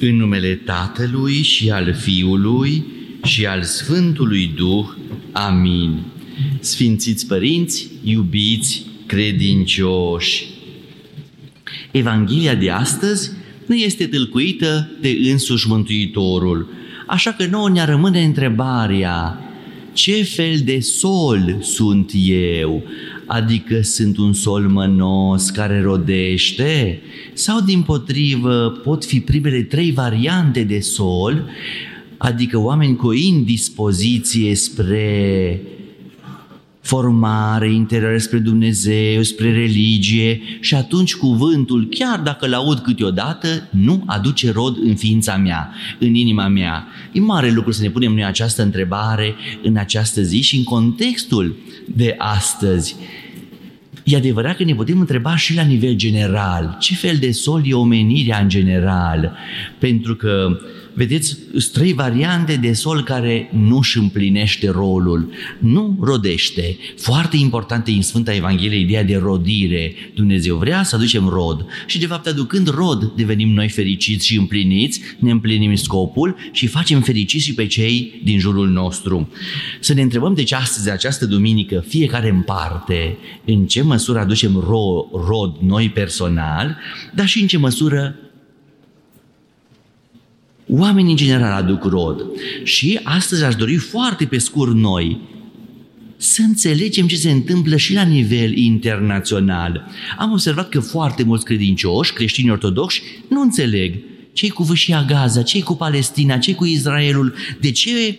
În numele Tatălui și al Fiului și al Sfântului Duh. Amin. Sfințiți părinți, iubiți, credincioși. Evanghelia de astăzi nu este tâlcuită de însuși Mântuitorul, așa că nouă ne rămâne întrebarea ce fel de sol sunt eu? Adică sunt un sol mănos care rodește? Sau din potrivă pot fi primele trei variante de sol, adică oameni cu o indispoziție spre formare interioară spre Dumnezeu, spre religie și atunci cuvântul, chiar dacă îl aud câteodată, nu aduce rod în ființa mea, în inima mea. E mare lucru să ne punem noi această întrebare în această zi și în contextul de astăzi. E adevărat că ne putem întreba și la nivel general, ce fel de sol e omenirea în general, pentru că vedeți, trei variante de sol care nu își împlinește rolul, nu rodește. Foarte importantă în Sfânta Evanghelie ideea de rodire. Dumnezeu vrea să aducem rod și de fapt aducând rod devenim noi fericiți și împliniți, ne împlinim scopul și facem fericiți și pe cei din jurul nostru. Să ne întrebăm deci astăzi, această duminică, fiecare în parte, în ce măsură aducem ro- rod noi personal, dar și în ce măsură Oamenii în general aduc rod. Și astăzi aș dori foarte pe scurt noi să înțelegem ce se întâmplă și la nivel internațional. Am observat că foarte mulți credincioși, creștini ortodoxi, nu înțeleg ce cu Vâșia Gaza, ce cu Palestina, ce cu Israelul, de ce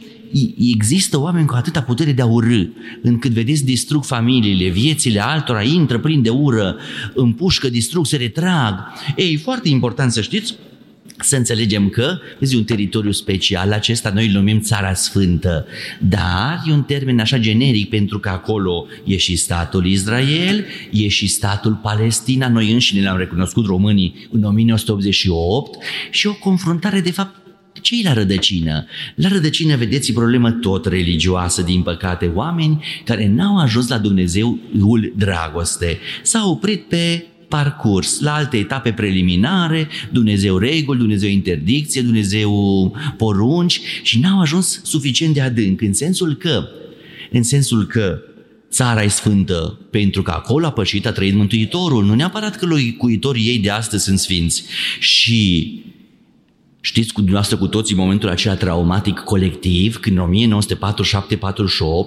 există oameni cu atâta putere de a urâ, încât vedeți distrug familiile, viețile altora, intră plin de ură, împușcă, distrug, se retrag. Ei, foarte important să știți, să înțelegem că este un teritoriu special, acesta noi îl numim Țara Sfântă, dar e un termen așa generic pentru că acolo e și statul Israel, e și statul Palestina, noi înșine l-am recunoscut românii în 1988 și o confruntare de fapt ce la rădăcină? La rădăcină vedeți problemă tot religioasă, din păcate, oameni care n-au ajuns la Dumnezeul dragoste. S-au oprit pe parcurs, la alte etape preliminare, Dumnezeu reguli, Dumnezeu interdicție, Dumnezeu porunci și n-au ajuns suficient de adânc, în sensul că, în sensul că țara e sfântă pentru că acolo a pășit, a trăit Mântuitorul, nu neapărat că locuitorii ei de astăzi sunt sfinți. Și Știți cu dumneavoastră cu toții momentul acela traumatic colectiv, când în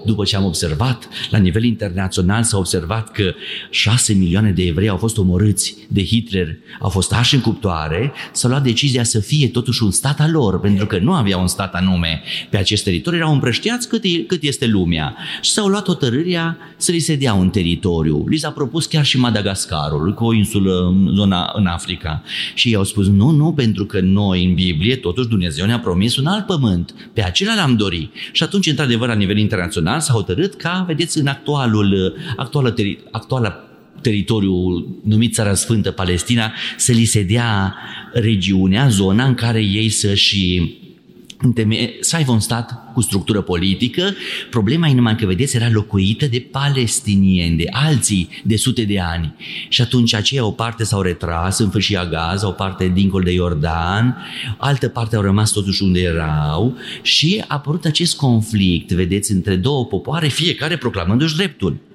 1947-48, după ce am observat la nivel internațional, s-a observat că 6 milioane de evrei au fost omorâți de Hitler, au fost arși în cuptoare, s-a luat decizia să fie totuși un stat al lor, pentru că nu aveau un stat anume pe acest teritoriu, erau împrăștiați cât, e, cât este lumea. Și s-au luat hotărârea să li se dea un teritoriu. Li s-a propus chiar și Madagascarul, cu o insulă în zona în Africa. Și ei au spus, nu, nu, pentru că noi în Biblie, totuși Dumnezeu ne-a promis un alt pământ. Pe acela l-am dorit. Și atunci, într-adevăr, la nivel internațional s-a hotărât ca, vedeți, în actualul, actuală, actuala teritoriu numit Țara Sfântă Palestina, să li se dea regiunea, zona în care ei să și întemeie, să aibă un stat cu structură politică, problema e numai că, vedeți, era locuită de palestinieni, de alții de sute de ani. Și atunci aceia o parte s-au retras în fâșia Gaza, o parte dincolo de Iordan, altă parte au rămas totuși unde erau și a apărut acest conflict, vedeți, între două popoare, fiecare proclamându-și dreptul.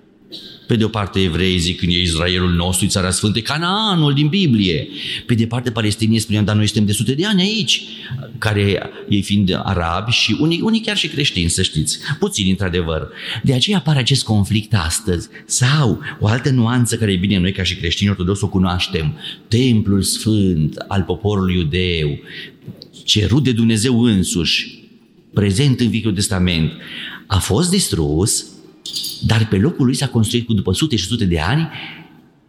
Pe de o parte evrei zic când e Israelul nostru, țara sfântă, Canaanul din Biblie. Pe de parte palestinii spuneau, dar noi suntem de sute de ani aici, care ei fiind arabi și unii, unii chiar și creștini, să știți, puțini într-adevăr. De aceea apare acest conflict astăzi. Sau o altă nuanță care e bine noi ca și creștini ortodoxi o cunoaștem, templul sfânt al poporului iudeu, cerut de Dumnezeu însuși, prezent în Vechiul Testament, a fost distrus dar pe locul lui s-a construit cu după sute și sute de ani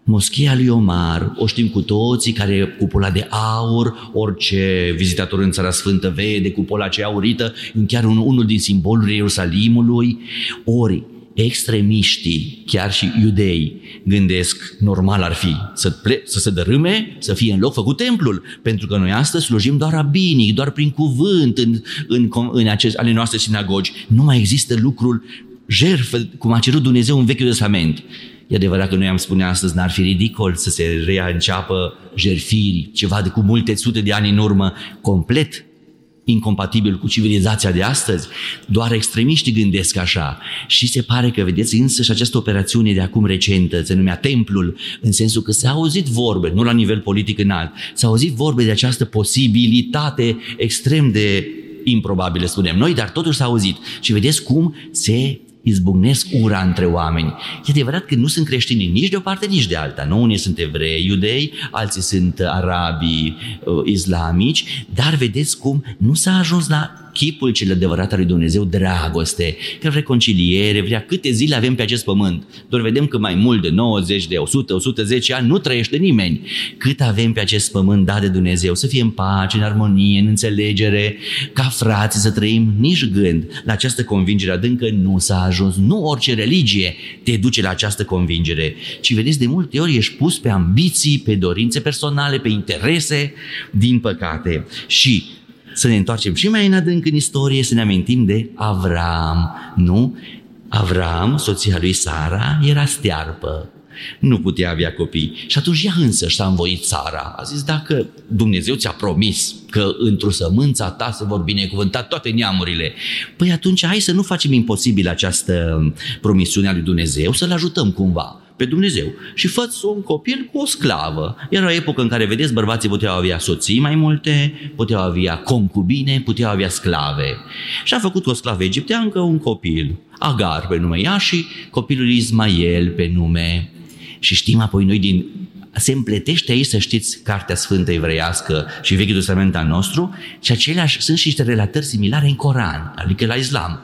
Moschea lui Omar, o știm cu toții, care e cupola de aur, orice vizitator în Țara Sfântă vede cupola aceea aurită, chiar un, unul din simbolurile Ierusalimului. Ori, extremiștii, chiar și iudei, gândesc, normal ar fi să, ple- să se dărâme, să fie în loc făcut templul, pentru că noi astăzi slujim doar rabinic, doar prin cuvânt în, în, în acest, ale noastre sinagogi. Nu mai există lucrul jertfă, cum a cerut Dumnezeu în Vechiul Testament. E adevărat că noi am spune astăzi, n-ar fi ridicol să se rea înceapă jerfiri, ceva de cu multe sute de ani în urmă, complet incompatibil cu civilizația de astăzi. Doar extremiștii gândesc așa. Și se pare că, vedeți, însă și această operațiune de acum recentă, se numea Templul, în sensul că s-a auzit vorbe, nu la nivel politic înalt, s-a auzit vorbe de această posibilitate extrem de improbabilă, spunem noi, dar totuși s-a auzit. Și vedeți cum se izbucnesc ura între oameni. E adevărat că nu sunt creștini nici de o parte, nici de alta. Nu? Unii sunt evrei, iudei, alții sunt arabii, uh, islamici, dar vedeți cum nu s-a ajuns la chipul cel adevărat al lui Dumnezeu, dragoste, că reconciliere, vrea câte zile avem pe acest pământ. Doar vedem că mai mult de 90, de 100, 110 ani nu trăiește nimeni. Cât avem pe acest pământ dat de Dumnezeu, să fie în pace, în armonie, în înțelegere, ca frați să trăim nici gând la această convingere adâncă nu s-a ajuns. Nu orice religie te duce la această convingere, ci vedeți de multe ori ești pus pe ambiții, pe dorințe personale, pe interese, din păcate. Și să ne întoarcem și mai în adânc în istorie, să ne amintim de Avram, nu? Avram, soția lui Sara, era stearpă, nu putea avea copii. Și atunci ea însă și-a învoit Sara. A zis, dacă Dumnezeu ți-a promis că într-o sămânța ta se vor binecuvânta toate neamurile, păi atunci hai să nu facem imposibil această promisiune a lui Dumnezeu, să-L ajutăm cumva pe Dumnezeu și fă un copil cu o sclavă. Era o epocă în care, vedeți, bărbații puteau avea soții mai multe, puteau avea concubine, puteau avea sclave. Și a făcut cu o sclavă egipteancă un copil, Agar pe nume ea și copilul Ismael pe nume. Și știm apoi noi din se împletește aici, să știți, Cartea Sfântă Evreiască și Vechiul Testament al nostru și aceleași sunt și niște relatări similare în Coran, adică la Islam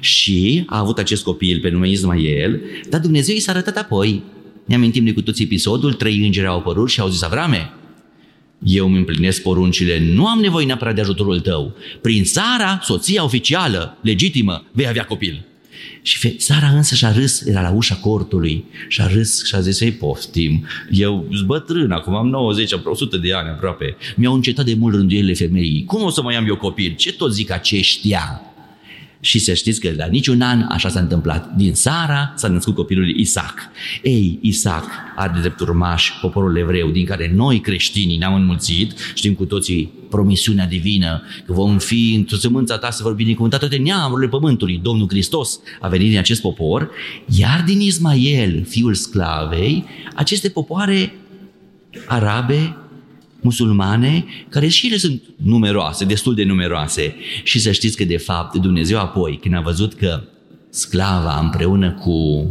și a avut acest copil pe nume Ismael, dar Dumnezeu i s-a arătat apoi. Ne amintim de cu toți episodul, trei îngeri au apărut și au zis, Avrame, eu îmi împlinesc poruncile, nu am nevoie neapărat de ajutorul tău. Prin Sara, soția oficială, legitimă, vei avea copil. Și Sara însă și-a râs, era la ușa cortului, și-a râs și-a zis, ei poftim, eu sunt bătrân, acum am 90, 100 de ani aproape, mi-au încetat de mult rânduielile femeii, cum o să mai am eu copil? Ce tot zic aceștia? Și să știți că la niciun an așa s-a întâmplat. Din Sara s-a născut copilul Isaac. Ei, Isaac are de drept urmaș poporul evreu, din care noi creștinii ne-am înmulțit, știm cu toții promisiunea divină, că vom fi într-o sămânța ta să vor binecuvânta toate neamurile pământului. Domnul Hristos a venit din acest popor, iar din Ismael, fiul sclavei, aceste popoare arabe musulmane, care și ele sunt numeroase, destul de numeroase. Și să știți că, de fapt, Dumnezeu apoi, când a văzut că sclava împreună cu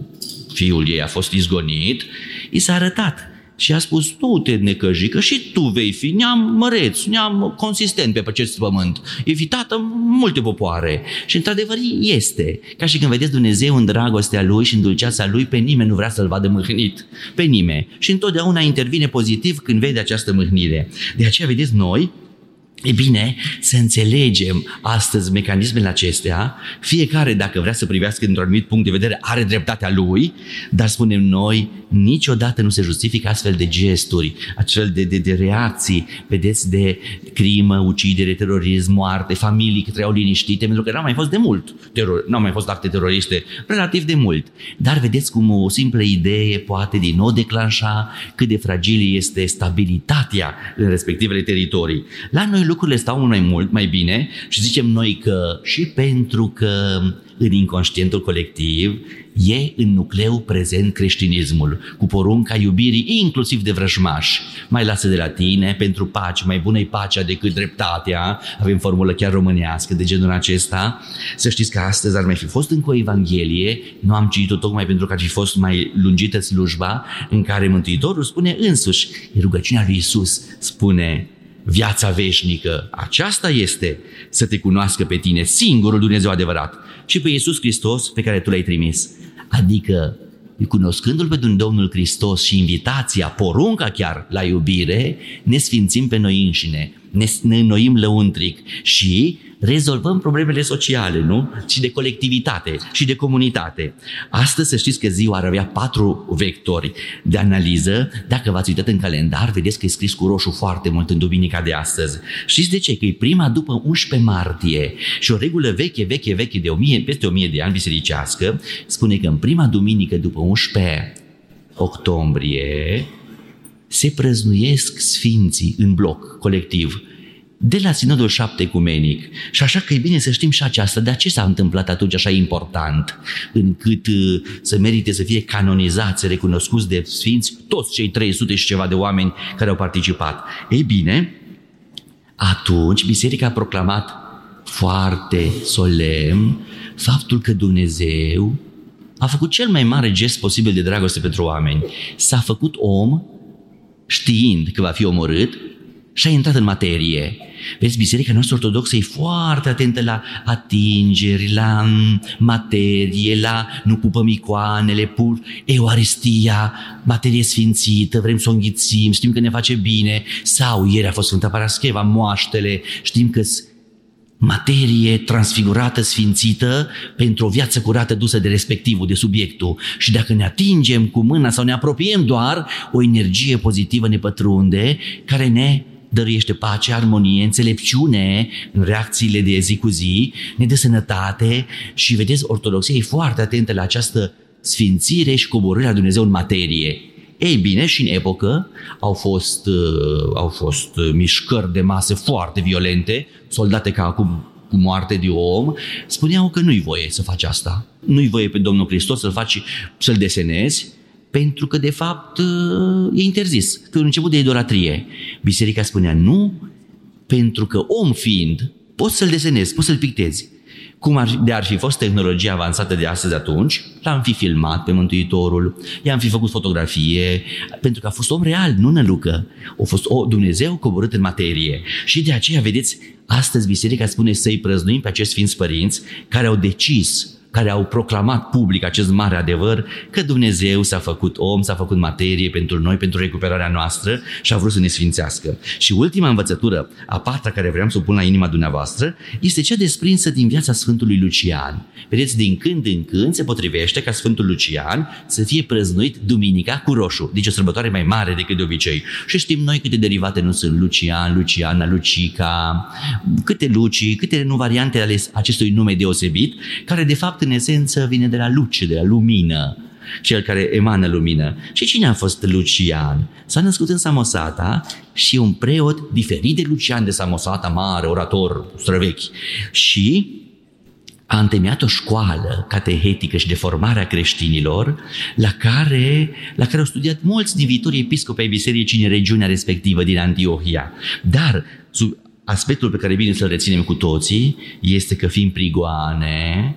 fiul ei a fost izgonit, i s-a arătat și a spus, nu te necăji, că și tu vei fi neam măreț, neam consistent pe acest pământ. E fi tată multe popoare. Și într-adevăr este. Ca și când vedeți Dumnezeu în dragostea Lui și în dulceața Lui, pe nimeni nu vrea să-L vadă mâhnit. Pe nimeni. Și întotdeauna intervine pozitiv când vede această mâhnire. De aceea, vedeți, noi E bine să înțelegem astăzi mecanismele acestea, fiecare dacă vrea să privească într-un anumit punct de vedere are dreptatea lui, dar spunem noi, niciodată nu se justifică astfel de gesturi, astfel de, de, de reacții, vedeți, de crimă, ucidere, terorism, moarte, familii care trăiau liniștite, pentru că n-au mai fost de mult, teror, n-au mai fost acte teroriste, relativ de mult. Dar vedeți cum o simplă idee poate din nou declanșa cât de fragilă este stabilitatea în respectivele teritorii. La noi lucrurile stau mult mai mult, mai bine și zicem noi că și pentru că în inconștientul colectiv e în nucleu prezent creștinismul, cu porunca iubirii inclusiv de vrăjmași. Mai lasă de la tine, pentru pace, mai bună-i pacea decât dreptatea, avem formulă chiar românească de genul acesta. Să știți că astăzi ar mai fi fost încă o Evanghelie, nu am citit-o tocmai pentru că ar fi fost mai lungită slujba, în care Mântuitorul spune însuși, rugăciunea lui Isus spune, viața veșnică. Aceasta este să te cunoască pe tine, singurul Dumnezeu adevărat, și pe Iisus Hristos pe care tu l-ai trimis. Adică, cunoscându-L pe Domnul Hristos și invitația, porunca chiar la iubire, ne sfințim pe noi înșine, ne, ne înnoim lăuntric și rezolvăm problemele sociale, nu? Și de colectivitate și de comunitate. Astăzi să știți că ziua ar avea patru vectori de analiză. Dacă v-ați uitat în calendar, vedeți că e scris cu roșu foarte mult în duminica de astăzi. Știți de ce? Că e prima după 11 martie și o regulă veche, veche, veche de 1000, peste 1000 de ani bisericească spune că în prima duminică după 11 octombrie se prăznuiesc sfinții în bloc, colectiv, de la Sinodul șapte ecumenic. Și așa că e bine să știm și aceasta. De ce s-a întâmplat atunci așa important încât uh, să merite să fie canonizați, recunoscuți de sfinți toți cei 300 și ceva de oameni care au participat? Ei bine, atunci biserica a proclamat foarte solemn faptul că Dumnezeu a făcut cel mai mare gest posibil de dragoste pentru oameni. S-a făcut om știind că va fi omorât și a intrat în materie. Vezi, biserica noastră ortodoxă e foarte atentă la atingeri, la materie, la nu pupăm icoanele, pur euaristia, materie sfințită, vrem să o înghițim, știm că ne face bine, sau ieri a fost Sfânta Parascheva, moaștele, știm că materie transfigurată, sfințită, pentru o viață curată dusă de respectivul, de subiectul. Și dacă ne atingem cu mâna sau ne apropiem doar, o energie pozitivă ne pătrunde, care ne dăruiește pace, armonie, înțelepciune în reacțiile de zi cu zi, ne dă sănătate și vedeți, ortodoxia e foarte atentă la această sfințire și coborârea Dumnezeu în materie. Ei bine, și în epocă au fost, uh, au fost uh, mișcări de masă foarte violente, soldate ca acum cu moarte de om, spuneau că nu-i voie să faci asta. Nu-i voie pe Domnul Hristos să-l faci, să-l desenezi, pentru că de fapt uh, e interzis, că e un început de idolatrie. Biserica spunea nu, pentru că om fiind, poți să-l desenezi, poți să-l pictezi. Cum ar, de ar fi fost tehnologia avansată de astăzi atunci, l-am fi filmat pe Mântuitorul, i-am fi făcut fotografie, pentru că a fost om real, nu nălucă. A fost o Dumnezeu coborât în materie. Și de aceea, vedeți, astăzi Biserica spune să-i prăznuim pe acești Sfinți Părinți care au decis care au proclamat public acest mare adevăr că Dumnezeu s-a făcut om, s-a făcut materie pentru noi, pentru recuperarea noastră și a vrut să ne sfințească. Și ultima învățătură, a patra care vreau să o pun la inima dumneavoastră, este cea desprinsă din viața Sfântului Lucian. Vedeți, din când în când se potrivește ca Sfântul Lucian să fie prăznuit duminica cu roșu, deci o sărbătoare mai mare decât de obicei. Și știm noi câte derivate nu sunt Lucian, Luciana, Lucica, câte lucii, câte nu variante ale acestui nume deosebit, care de fapt în esență vine de la luce, de la lumină, cel care emană lumină. Și cine a fost Lucian? S-a născut în Samosata și un preot diferit de Lucian de Samosata, mare, orator, străvechi. Și a întemeiat o școală catehetică și de formare a creștinilor, la care, la care au studiat mulți din viitorii episcopi ai bisericii în regiunea respectivă din Antiohia. Dar sub aspectul pe care bine să-l reținem cu toții este că fiind prigoane,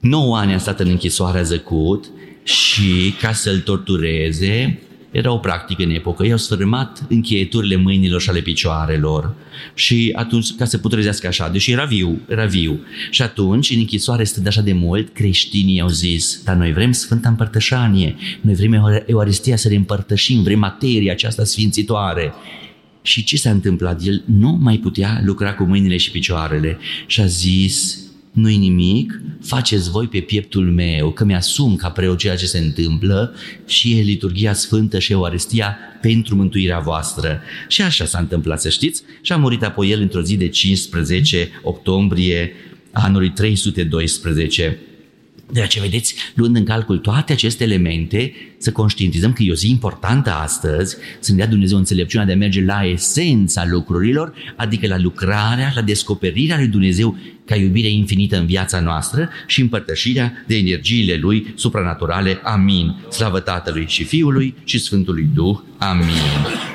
9 ani a stat în închisoare, a zăcut și ca să-l tortureze, era o practică în epocă, i-au sfârmat încheieturile mâinilor și ale picioarelor și atunci, ca să putrezească așa, deși era viu, era viu. Și atunci, în închisoare stând așa de mult, creștinii au zis, dar noi vrem Sfânta Împărtășanie, noi vrem Euaristia să ne împărtășim, vrem materia aceasta sfințitoare. Și ce s-a întâmplat? El nu mai putea lucra cu mâinile și picioarele și a zis, nu-i nimic, faceți voi pe pieptul meu, că mi-asum ca preot ceea ce se întâmplă și e liturgia sfântă și Euaristia pentru mântuirea voastră. Și așa s-a întâmplat, să știți, și a murit apoi el într-o zi de 15 octombrie anului 312. De aceea, vedeți, luând în calcul toate aceste elemente, să conștientizăm că e o zi importantă astăzi, să ne dea Dumnezeu înțelepciunea de a merge la esența lucrurilor, adică la lucrarea, la descoperirea lui Dumnezeu ca iubire infinită în viața noastră și împărtășirea de energiile Lui supranaturale. Amin. Slavă Tatălui și Fiului și Sfântului Duh. Amin.